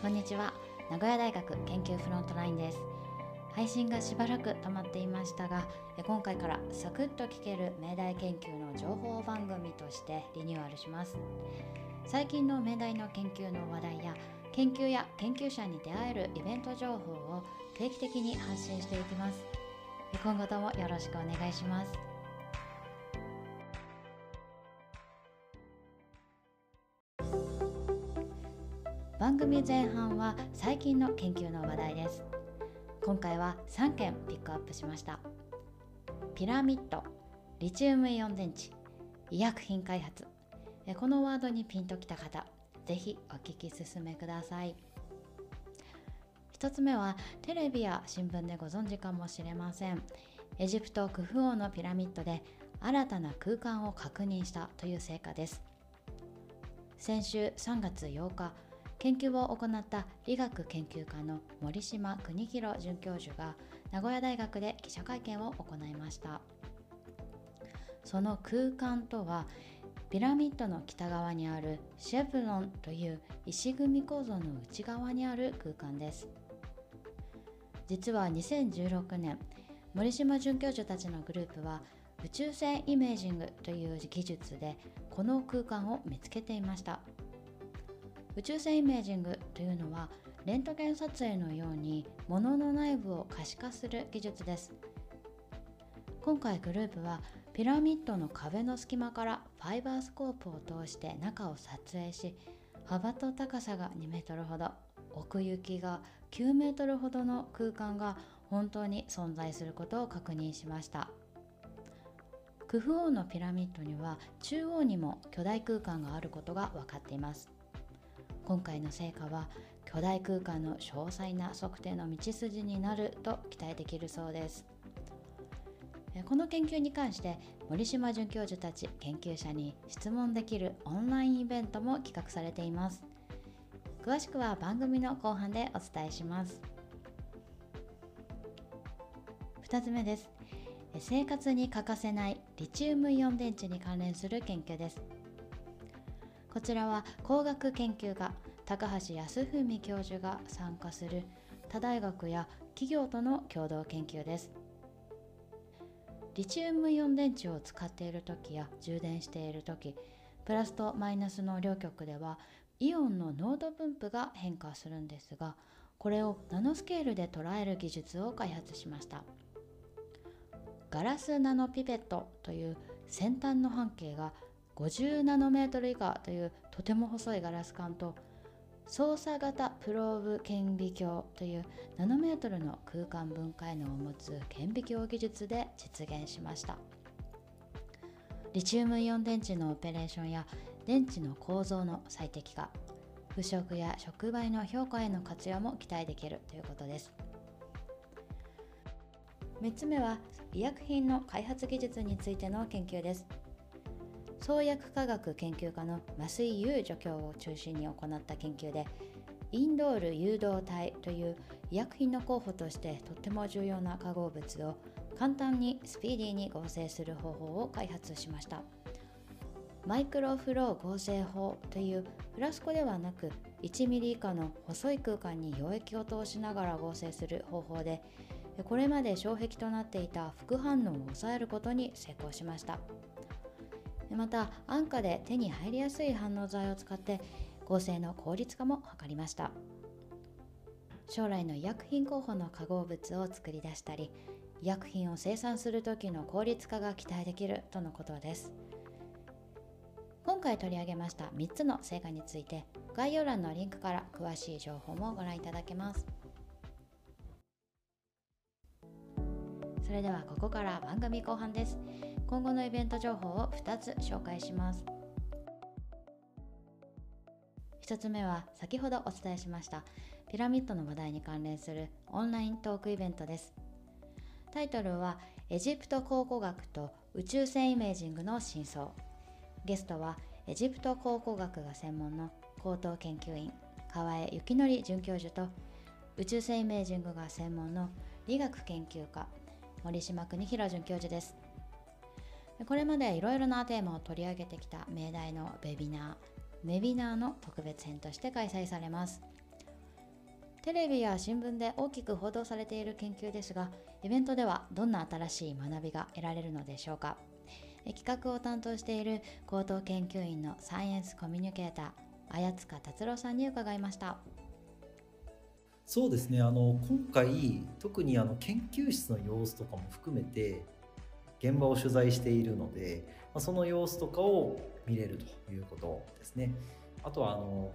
こんにちは。名古屋大学研究フロントラインです。配信がしばらく止まっていましたが今回からサクッと聞ける命題研究の情報番組としてリニューアルします。最近の命題の研究の話題や研究や研究者に出会えるイベント情報を定期的に発信していきます。今後ともよろしくお願いします。番組前半は最近の研究の話題です。今回は3件ピックアップしました。ピラミッドリチウムイオン電池医薬品開発。このワードにピンときた方ぜひお聞き進めください。1つ目はテレビや新聞でご存知かもしれません。エジプトクフ王のピラミッドで新たな空間を確認したという成果です。先週3月8日研究を行った理学研究家の森島邦弘准教授が名古屋大学で記者会見を行いました。その空間とはピラミッドの北側にあるシェブロンという石組み構造の内側にある空間です。実は2016年森島准教授たちのグループは宇宙船イメージングという技術でこの空間を見つけていました。宇宙船イメージングというのはレントゲン撮影のように物の内部を可視化する技術です。今回グループはピラミッドの壁の隙間からファイバースコープを通して中を撮影し幅と高さが2メートルほど奥行きが9メートルほどの空間が本当に存在することを確認しました。クフ王のピラミッドには中央にも巨大空間があることが分かっています。今回の成果は巨大空間の詳細な測定の道筋になると期待できるそうです。この研究に関して森島准教授たち研究者に質問できるオンラインイベントも企画されています。詳しくは番組の後半でお伝えします。2つ目です。生活に欠かせないリチウムイオン電池に関連する研究です。こちらは工学研究家高橋康文教授が参加する他大学や企業との共同研究です。リチウムイオン電池を使っている時や充電している時プラスとマイナスの両極ではイオンの濃度分布が変化するんですがこれをナノスケールで捉える技術を開発しました。ガラスナノピペットという先端の半径が50ナノメートル以下というとても細いガラス管と操作型プローブ顕微鏡というナノメートルの空間分解能を持つ顕微鏡技術で実現しました。リチウムイオン電池のオペレーションや電池の構造の最適化腐食や触媒の評価への活用も期待できるということです。3つ目は医薬品の開発技術についての研究です。創薬科学研究家の増井優助教を中心に行った研究でインドール誘導体という医薬品の候補としてとっても重要な化合物を簡単にスピーディーに合成する方法を開発しました。マイクロフロー合成法というフラスコではなく1ミリ以下の細い空間に溶液を通しながら合成する方法でこれまで障壁となっていた副反応を抑えることに成功しました。また安価で手に入りやすい反応剤を使って合成の効率化も図りました。将来の医薬品候補の化合物を作り出したり医薬品を生産する時の効率化が期待できるとのことです。今回取り上げました3つの成果について概要欄のリンクから詳しい情報もご覧いただけます。それではここから番組後半です。今後のイベント情報を2つ紹介します。1つ目は先ほどお伝えしましたピラミッドの話題に関連するオンライントークイベントです。タイトルはエジプト考古学と宇宙船イメージングの真相。ゲストはエジプト考古学が専門の高等研究員河江幸則准教授と宇宙船イメージングが専門の理学研究家森島邦弘准教授です。これまでいろいろなテーマを取り上げてきた命題のウェビナーウェビナーの特別編として開催されます。テレビや新聞で大きく報道されている研究ですがイベントではどんな新しい学びが得られるのでしょうか。企画を担当している高等研究員のサイエンスコミュニケーター綾塚達郎さんに伺いました。そうですねあの今回特にあの研究室の様子とかも含めて現場を取材しているので、ま、その様子とかを見れるということですねあとはあの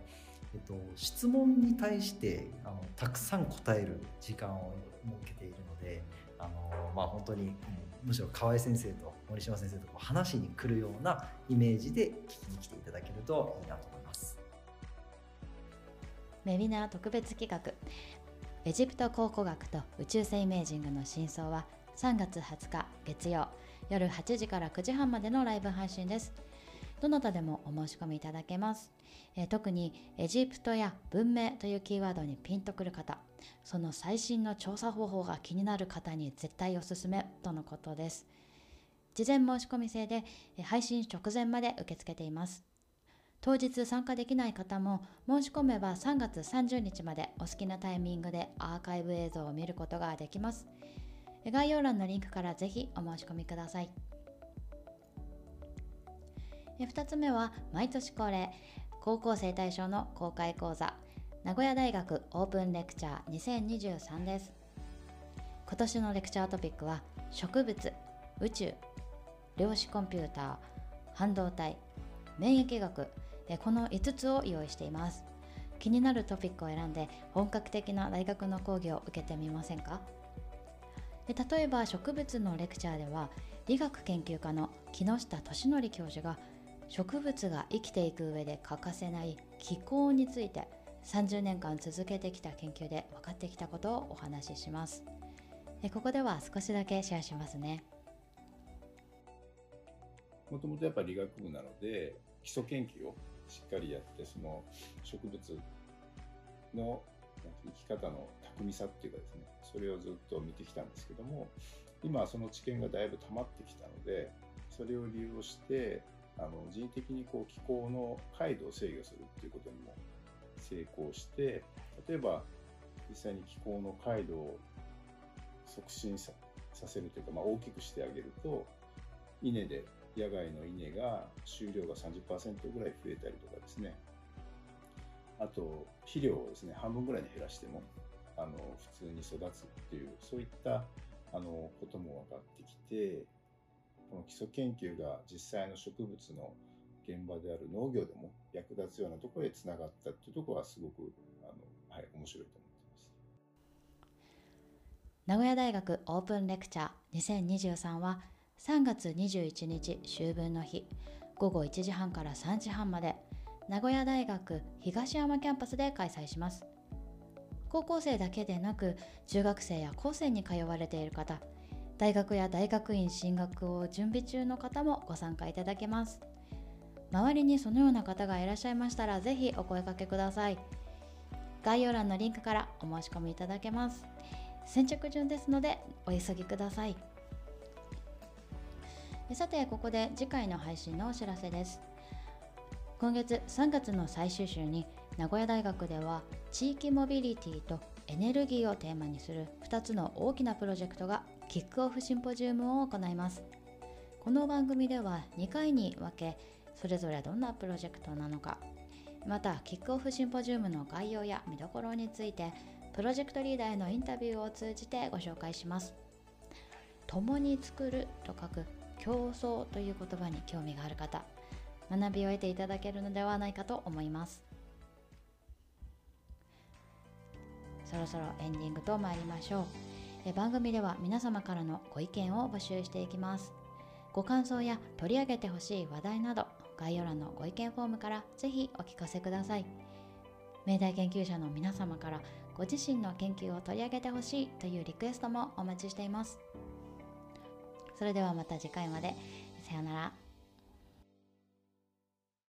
えっと、質問に対してあのたくさん答える時間を設けているのであの、まあ、本当に、むしろ河合先生と森島先生と話しに来るようなイメージで聞きに来ていただけるといいなと思います。ウェビナー特別企画。エジプト考古学と宇宙性イメージングの真相は3月20日月曜夜8時から9時半までのライブ配信です。どなたでもお申し込みいただけます、えー、特にエジプトや文明というキーワードにピンとくる方その最新の調査方法が気になる方に絶対おすすめとのことです。事前申し込み制で配信直前まで受け付けています。当日参加できない方も申し込めば3月30日までお好きなタイミングでアーカイブ映像を見ることができます概要欄のリンクからぜひお申し込みください。2つ目は毎年恒例高校生対象の公開講座名古屋大学オープンレクチャー2023です今年のレクチャートピックは植物宇宙量子コンピューター半導体免疫学。この5つを用意しています。気になるトピックを選んで本格的な大学の講義を受けてみませんか？で例えば植物のレクチャーでは理学研究家の木下俊則教授が植物が生きていく上で欠かせない気候について30年間続けてきた研究で分かってきたことをお話しします。ここでは少しだけシェアしますね。もともとやっぱり理学部なので基礎研究をしっかりやってその植物の生き方の巧みさっていうかですねそれをずっと見てきたんですけども今はその知見がだいぶ溜まってきたのでそれを利用してあの人為的にこう気候の回路を制御するっていうことにも成功して例えば実際に気候の回路を促進させるというか、まあ、大きくしてあげると稲で野外の稲が収量が30%ぐらい増えたりとかですねあと肥料をですね半分ぐらいに減らしてもあの普通に育つっていうそういったあのことも分かってきてこの基礎研究が実際の植物の現場である農業でも役立つようなところへつながったっていうところはすごくあの、はい、面白いと思ってます。名古屋大学オープンレクチャー2023は3月21日秋分の日。午後1時半から3時半まで。名古屋大学東山キャンパスで開催します。高校生だけでなく中学生や高専に通われている方大学や大学院進学を準備中の方もご参加いただけます。周りにそのような方がいらっしゃいましたらぜひお声かけください。概要欄のリンクからお申し込みいただけます。先着順ですのでお急ぎください。さてここで次回の配信のお知らせです。今月3月の最終週に名古屋大学では地域モビリティとエネルギーをテーマにする2つの大きなプロジェクトがキックオフシンポジウムを行います。この番組では2回に分けそれぞれどんなプロジェクトなのかまたキックオフシンポジウムの概要や見どころについてプロジェクトリーダーへのインタビューを通じてご紹介します。共に作ると書く競争という言葉に興味がある方学びを得ていただけるのではないかと思います。そろそろエンディングと参りましょう。番組では皆様からのご意見を募集していきます。ご感想や取り上げてほしい話題など概要欄のご意見フォームからぜひお聞かせください。明大研究者の皆様からご自身の研究を取り上げてほしいというリクエストもお待ちしています。それではまた次回まで。さようなら。